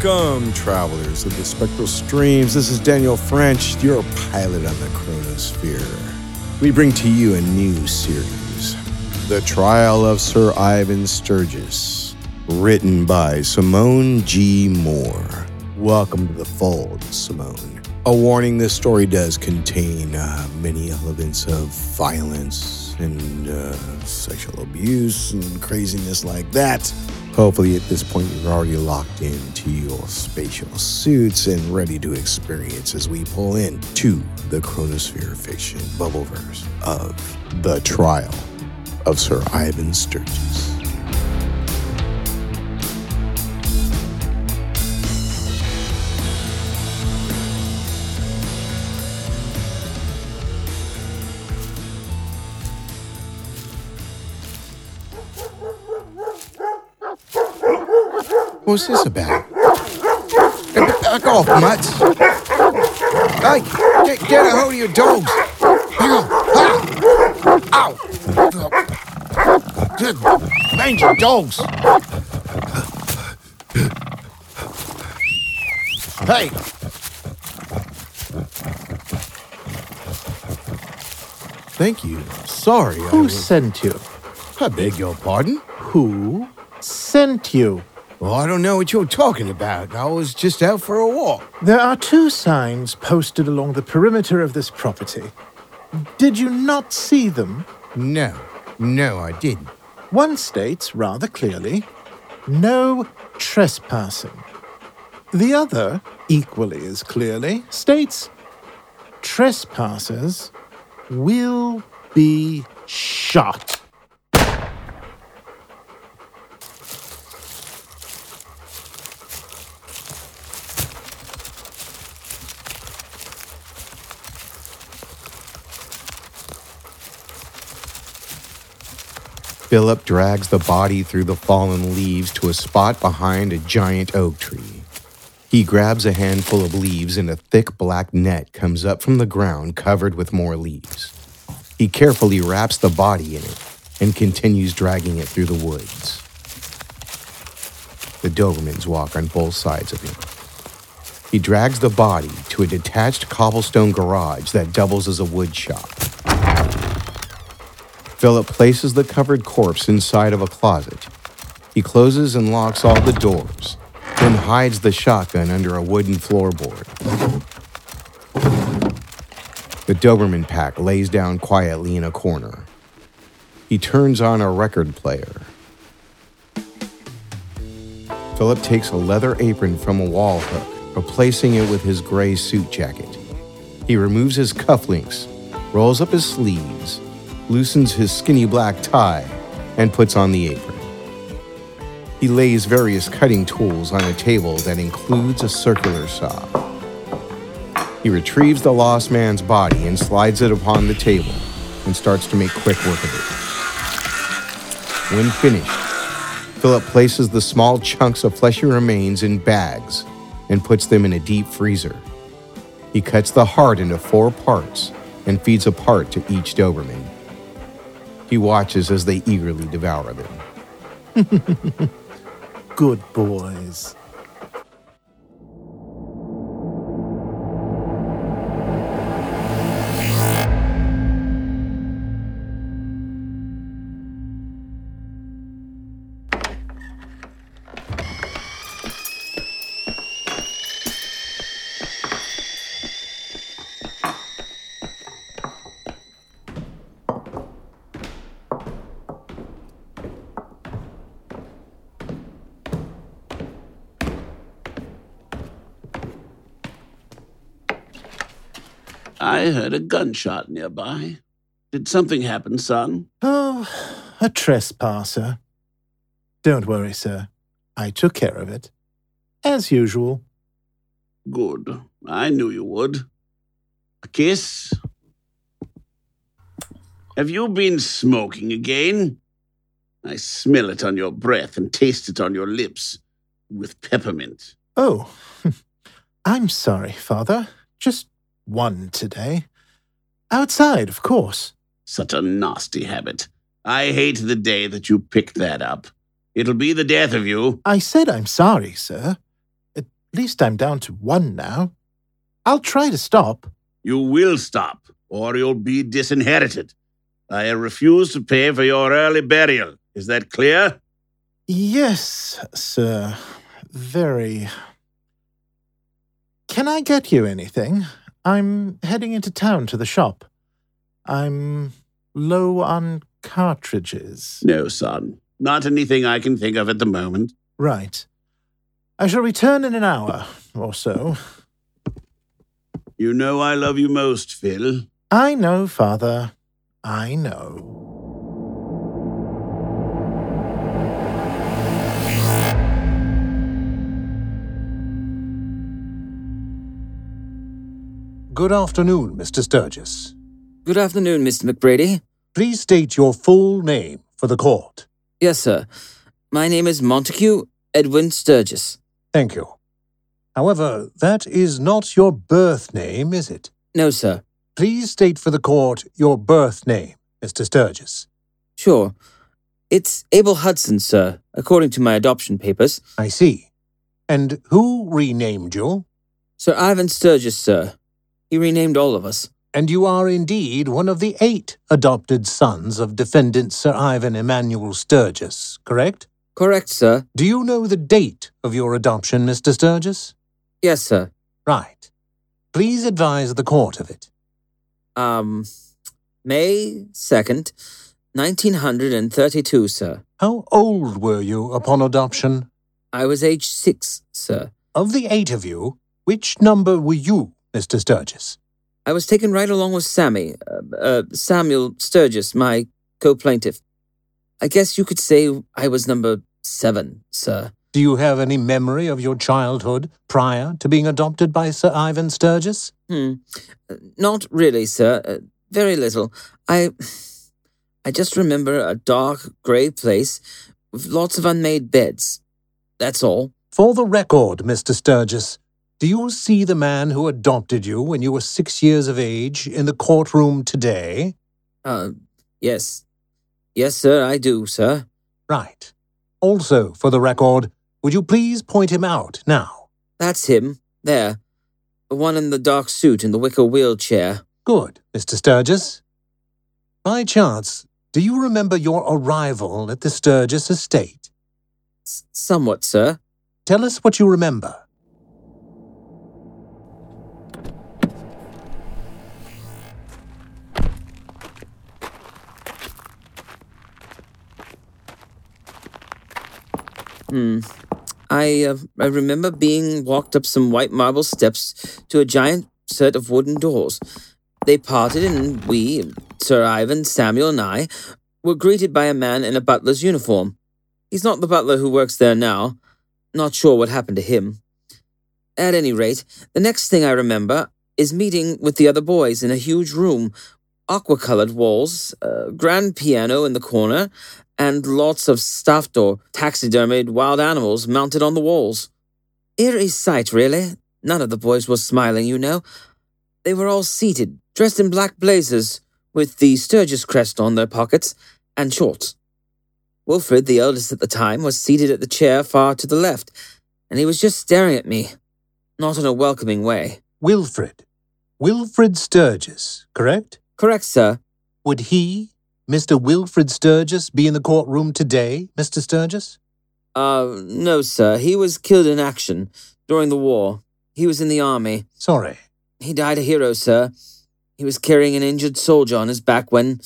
Welcome, travelers of the spectral streams. This is Daniel French, your pilot on the Chronosphere. We bring to you a new series The Trial of Sir Ivan Sturges, written by Simone G. Moore. Welcome to the fold, Simone. A warning this story does contain uh, many elements of violence and uh, sexual abuse and craziness like that. Hopefully, at this point, you're already locked into your spatial suits and ready to experience as we pull into the chronosphere fiction bubbleverse of The Trial of Sir Ivan Sturges. What's this about? Back off, Mutts. Hey, get, get a hold of your dogs. Hang on. Ah. Ow. Good. Mangy dogs. Hey. Thank you. Sorry. I Who was- sent you? I beg your pardon? Who sent you? Well, I don't know what you're talking about. I was just out for a walk. There are two signs posted along the perimeter of this property. Did you not see them? No, no, I didn't. One states rather clearly, no trespassing. The other, equally as clearly, states, trespassers will be shot. Philip drags the body through the fallen leaves to a spot behind a giant oak tree. He grabs a handful of leaves and a thick black net comes up from the ground covered with more leaves. He carefully wraps the body in it and continues dragging it through the woods. The Dobermans walk on both sides of him. He drags the body to a detached cobblestone garage that doubles as a wood shop. Philip places the covered corpse inside of a closet. He closes and locks all the doors, then hides the shotgun under a wooden floorboard. The Doberman pack lays down quietly in a corner. He turns on a record player. Philip takes a leather apron from a wall hook, replacing it with his gray suit jacket. He removes his cufflinks, rolls up his sleeves, loosens his skinny black tie, and puts on the apron. He lays various cutting tools on a table that includes a circular saw. He retrieves the lost man's body and slides it upon the table and starts to make quick work of it. When finished, Philip places the small chunks of fleshy remains in bags and puts them in a deep freezer. He cuts the heart into four parts and feeds a part to each Doberman. He watches as they eagerly devour them. Good boys. I heard a gunshot nearby. Did something happen, son? Oh, a trespasser. Don't worry, sir. I took care of it. As usual. Good. I knew you would. A kiss? Have you been smoking again? I smell it on your breath and taste it on your lips with peppermint. Oh, I'm sorry, Father. Just one today. Outside, of course. Such a nasty habit. I hate the day that you picked that up. It'll be the death of you. I said I'm sorry, sir. At least I'm down to one now. I'll try to stop. You will stop, or you'll be disinherited. I refuse to pay for your early burial. Is that clear? Yes, sir. Very. Can I get you anything? I'm heading into town to the shop. I'm low on cartridges. No, son. Not anything I can think of at the moment. Right. I shall return in an hour or so. You know I love you most, Phil. I know, Father. I know. Good afternoon, Mr. Sturges. Good afternoon, Mr. MacBrady. Please state your full name for the court. Yes, sir. My name is Montague Edwin Sturges. Thank you. However, that is not your birth name, is it? No, sir. Please state for the court your birth name, Mr. Sturges. Sure. It's Abel Hudson, sir, according to my adoption papers. I see. And who renamed you? Sir Ivan Sturges, sir. He renamed all of us. And you are indeed one of the eight adopted sons of defendant Sir Ivan Emanuel Sturges, correct? Correct, sir. Do you know the date of your adoption, Mr. Sturges? Yes, sir. Right. Please advise the court of it. Um, May 2nd, 1932, sir. How old were you upon adoption? I was age six, sir. Of the eight of you, which number were you, Mr. Sturges? I was taken right along with Sammy, uh, uh, Samuel Sturges, my co plaintiff. I guess you could say I was number seven, sir. Do you have any memory of your childhood prior to being adopted by Sir Ivan Sturges? Hmm. Uh, Not really, sir. Uh, very little. I. I just remember a dark, grey place with lots of unmade beds. That's all. For the record, Mr. Sturges, do you see the man who adopted you when you were six years of age in the courtroom today? Uh, yes. Yes, sir, I do, sir. Right. Also, for the record, would you please point him out now? That's him. There. The one in the dark suit in the wicker wheelchair. Good, Mr. Sturges. By chance, do you remember your arrival at the Sturges estate? S- somewhat, sir. Tell us what you remember. Hmm. I, uh, I remember being walked up some white marble steps to a giant set of wooden doors. They parted, and we, Sir Ivan, Samuel, and I, were greeted by a man in a butler's uniform. He's not the butler who works there now. Not sure what happened to him. At any rate, the next thing I remember is meeting with the other boys in a huge room, aqua colored walls, a grand piano in the corner, and lots of stuffed or taxidermied wild animals mounted on the walls. Eerie sight, really. None of the boys was smiling, you know. They were all seated, dressed in black blazers, with the Sturges crest on their pockets, and shorts. Wilfred, the eldest at the time, was seated at the chair far to the left, and he was just staring at me, not in a welcoming way. Wilfred. Wilfred Sturges, correct? Correct, sir. Would he, Mr. Wilfred Sturges, be in the courtroom today, Mr. Sturges? Uh, no, sir. He was killed in action during the war. He was in the army. Sorry. He died a hero, sir. He was carrying an injured soldier on his back when,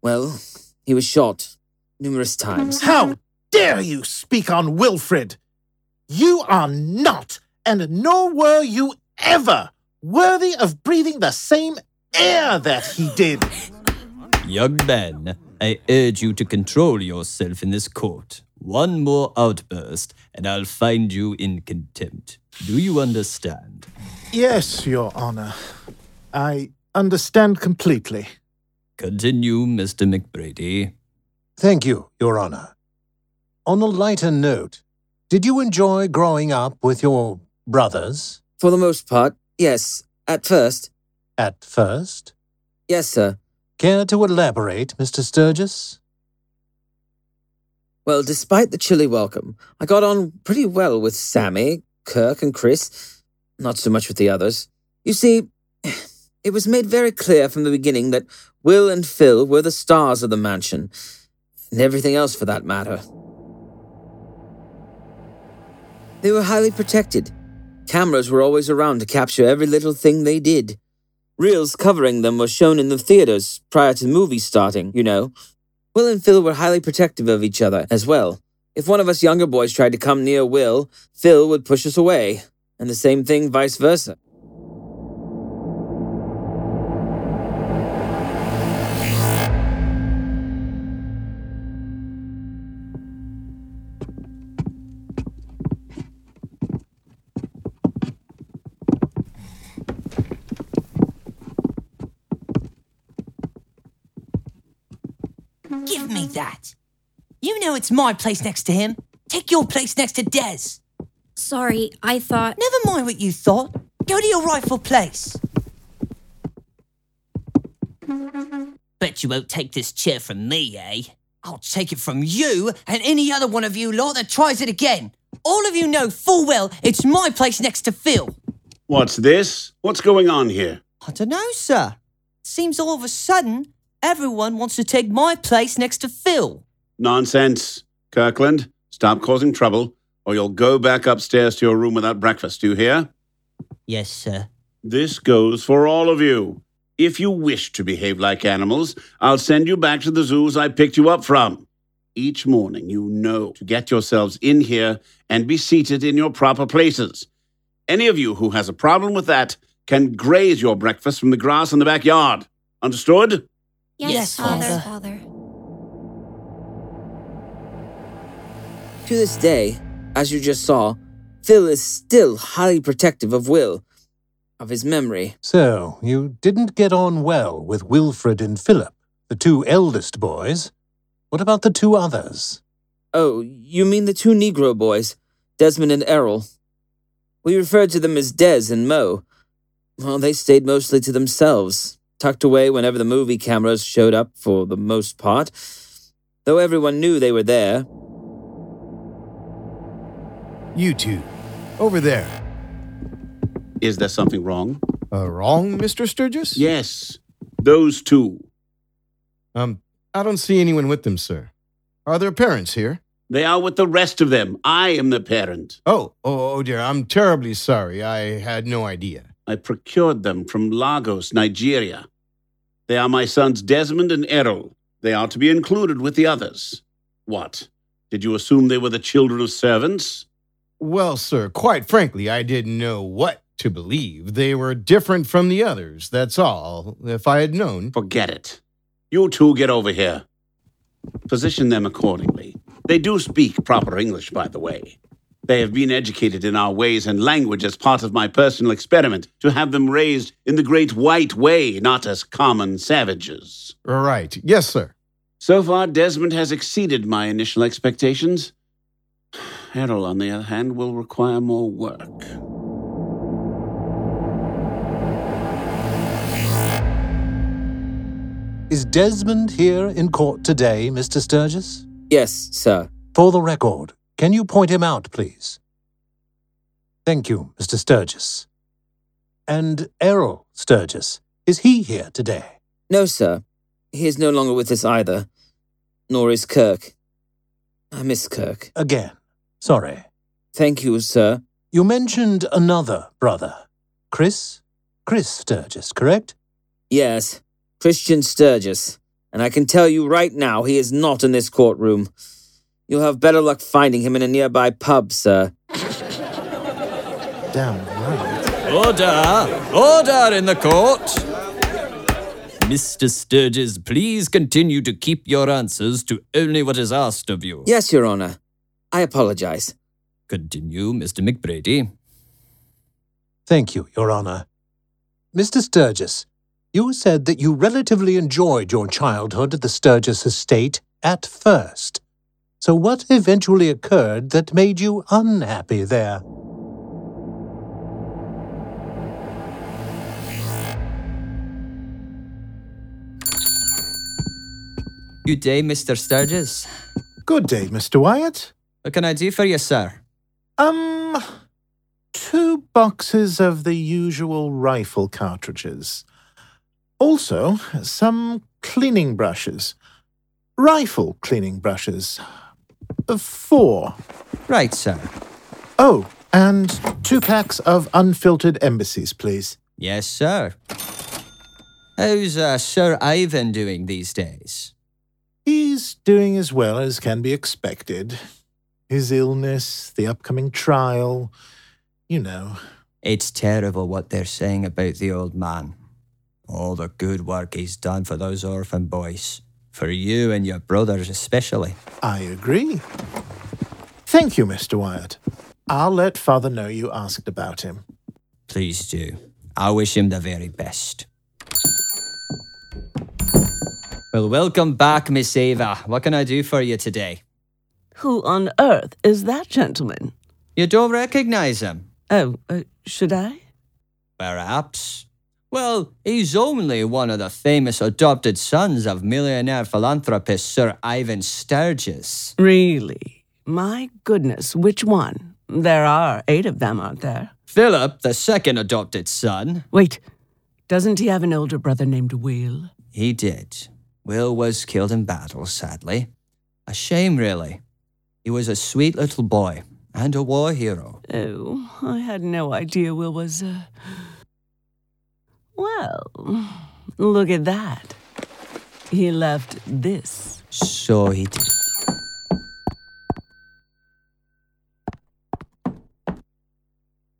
well, he was shot numerous times. How dare you speak on Wilfred? You are not, and nor were you ever, worthy of breathing the same air that he did. Young man, I urge you to control yourself in this court. One more outburst, and I'll find you in contempt. Do you understand? Yes, Your Honor. I understand completely. Continue, Mr. MacBrady. Thank you, Your Honor. On a lighter note, did you enjoy growing up with your brothers For the most part, yes. At first, at first? yes, sir. Care to elaborate, Mr. Sturges? Well, despite the chilly welcome, I got on pretty well with Sammy, Kirk and Chris, not so much with the others. You see, it was made very clear from the beginning that Will and Phil were the stars of the mansion, and everything else for that matter. They were highly protected. Cameras were always around to capture every little thing they did. Reels covering them were shown in the theaters prior to the movie starting, you know. Will and Phil were highly protective of each other as well. If one of us younger boys tried to come near Will, Phil would push us away, and the same thing vice versa. That. You know it's my place next to him. Take your place next to Des. Sorry, I thought. Never mind what you thought. Go to your rightful place. Bet you won't take this chair from me, eh? I'll take it from you and any other one of you lot that tries it again. All of you know full well it's my place next to Phil. What's this? What's going on here? I don't know, sir. Seems all of a sudden everyone wants to take my place next to Phil. Nonsense. Kirkland, stop causing trouble, or you'll go back upstairs to your room without breakfast. Do you hear? Yes, sir. This goes for all of you. If you wish to behave like animals, I'll send you back to the zoos I picked you up from. Each morning, you know to get yourselves in here and be seated in your proper places. Any of you who has a problem with that can graze your breakfast from the grass in the backyard. Understood? Yes, Yes, Father. Father. Father. To this day, as you just saw, Phil is still highly protective of Will, of his memory. So, you didn't get on well with Wilfred and Philip, the two eldest boys. What about the two others? Oh, you mean the two Negro boys, Desmond and Errol? We referred to them as Des and Mo. Well, they stayed mostly to themselves, tucked away whenever the movie cameras showed up for the most part, though everyone knew they were there. You two, over there. Is there something wrong? Uh, wrong, Mr. Sturges? Yes, those two. Um, I don't see anyone with them, sir. Are their parents here? They are with the rest of them. I am the parent. Oh, oh, oh dear. I'm terribly sorry. I had no idea. I procured them from Lagos, Nigeria. They are my sons Desmond and Errol. They are to be included with the others. What? Did you assume they were the children of servants? Well, sir, quite frankly, I didn't know what to believe. They were different from the others, that's all. If I had known. Forget it. You two get over here. Position them accordingly. They do speak proper English, by the way. They have been educated in our ways and language as part of my personal experiment to have them raised in the great white way, not as common savages. Right. Yes, sir. So far, Desmond has exceeded my initial expectations. Errol, on the other hand, will require more work. Is Desmond here in court today, Mr. Sturges? Yes, sir. For the record, can you point him out, please? Thank you, Mr. Sturges. And Errol Sturges, is he here today? No, sir. He is no longer with us either. Nor is Kirk. I miss Kirk. Again, sorry. Thank you, sir. You mentioned another brother, Chris? Chris Sturges, correct? Yes, Christian Sturges. And I can tell you right now, he is not in this courtroom. You'll have better luck finding him in a nearby pub, sir. Damn right. Order! Order in the court! Mr. Sturges, please continue to keep your answers to only what is asked of you. Yes, Your Honor. I apologize. Continue, Mr. MacBrady. Thank you, Your Honor. Mr. Sturges, you said that you relatively enjoyed your childhood at the Sturges estate at first. So what eventually occurred that made you unhappy there? Good day, Mr. Sturges. Good day, Mr. Wyatt. What can I do for you, sir? Um, two boxes of the usual rifle cartridges. Also, some cleaning brushes. Rifle cleaning brushes. Uh, Four. Right, sir. Oh, and two packs of unfiltered embassies, please. Yes, sir. How's uh, Sir Ivan doing these days? He's doing as well as can be expected. His illness, the upcoming trial, you know. It's terrible what they're saying about the old man. All the good work he's done for those orphan boys. For you and your brothers, especially. I agree. Thank you, Mr. Wyatt. I'll let Father know you asked about him. Please do. I wish him the very best. Well, welcome back, Miss Ava. What can I do for you today? Who on earth is that gentleman? You don't recognize him? Oh, uh, should I? Perhaps. Well, he's only one of the famous adopted sons of millionaire philanthropist Sir Ivan Sturges. Really? My goodness, which one? There are eight of them, aren't there? Philip, the second adopted son, Wait, doesn't he have an older brother named Will? he did. Will was killed in battle, sadly. A shame, really. He was a sweet little boy and a war hero. Oh, I had no idea Will was. Uh... Well, look at that. He left this. So he did.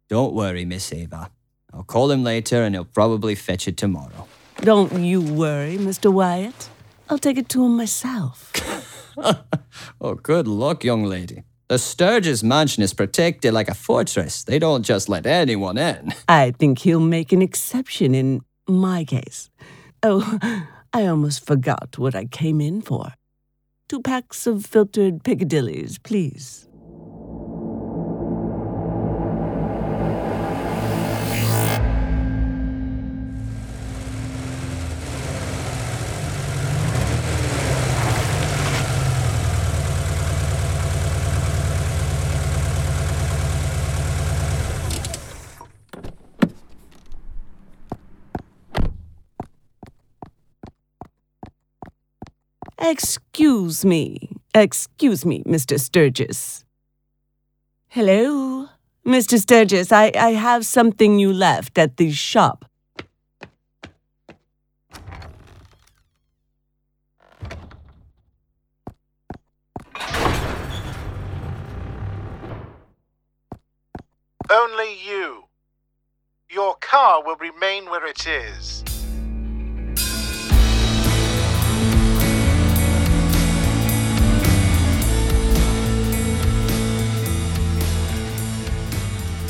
Don't worry, Miss Ava. I'll call him later and he'll probably fetch it tomorrow. Don't you worry, Mr. Wyatt. I'll take it to him myself. oh, good luck, young lady. The Sturges mansion is protected like a fortress. They don't just let anyone in. I think he'll make an exception in my case. Oh, I almost forgot what I came in for. Two packs of filtered Piccadillys, please. Excuse me. Excuse me, Mr. Sturges. Hello? Mr. Sturges, I, I have something you left at the shop. Only you. Your car will remain where it is.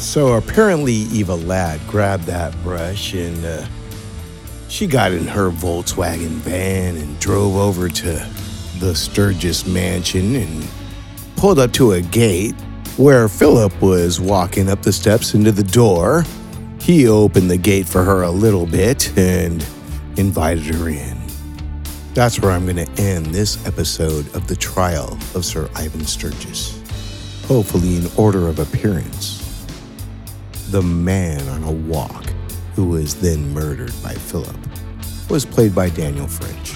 So apparently, Eva Ladd grabbed that brush and uh, she got in her Volkswagen van and drove over to the Sturges mansion and pulled up to a gate where Philip was walking up the steps into the door. He opened the gate for her a little bit and invited her in. That's where I'm going to end this episode of the trial of Sir Ivan Sturges. Hopefully, in order of appearance the man on a walk who was then murdered by Philip was played by Daniel French.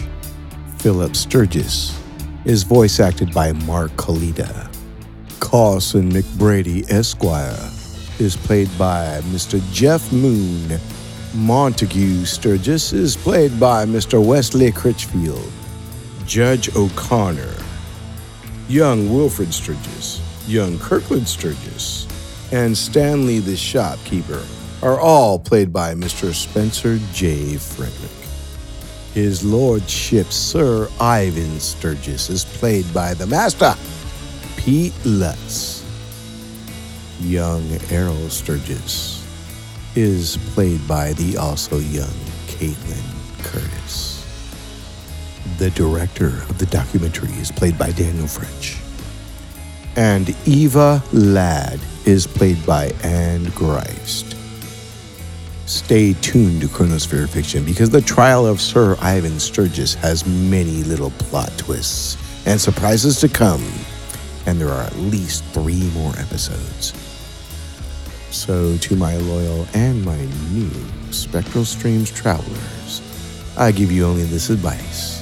Philip Sturges is voice acted by Mark Kalita. Carson MacBrady Esquire is played by Mr. Jeff Moon. Montague Sturges is played by Mr. Wesley Critchfield. Judge O'Conner. Young Wilfred Sturges. Young Kirkland Sturges and Stanley the shopkeeper are all played by Mr. Spencer J. Fredrick. His lordship Sir Ivan Sturges is played by the master, Pete Lutz. Young Errol Sturges is played by the also young Katelin Curtis. The director of the documentary is played by Daniel French. And Eva Ladd is played by Anne Ghrist. Stay tuned to Chronosphere Fiction because the trial of Sir Ivan Sturges has many little plot twists and surprises to come, and there are at least three more episodes. So, to my loyal and my new Spectral Streams travelers, I give you only this advice.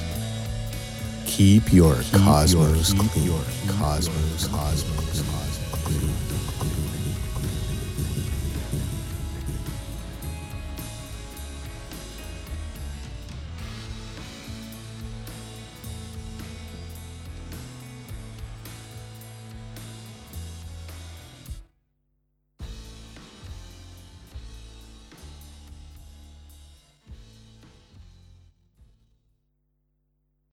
Keep your cosmos clean. Your cosmos, cosmos.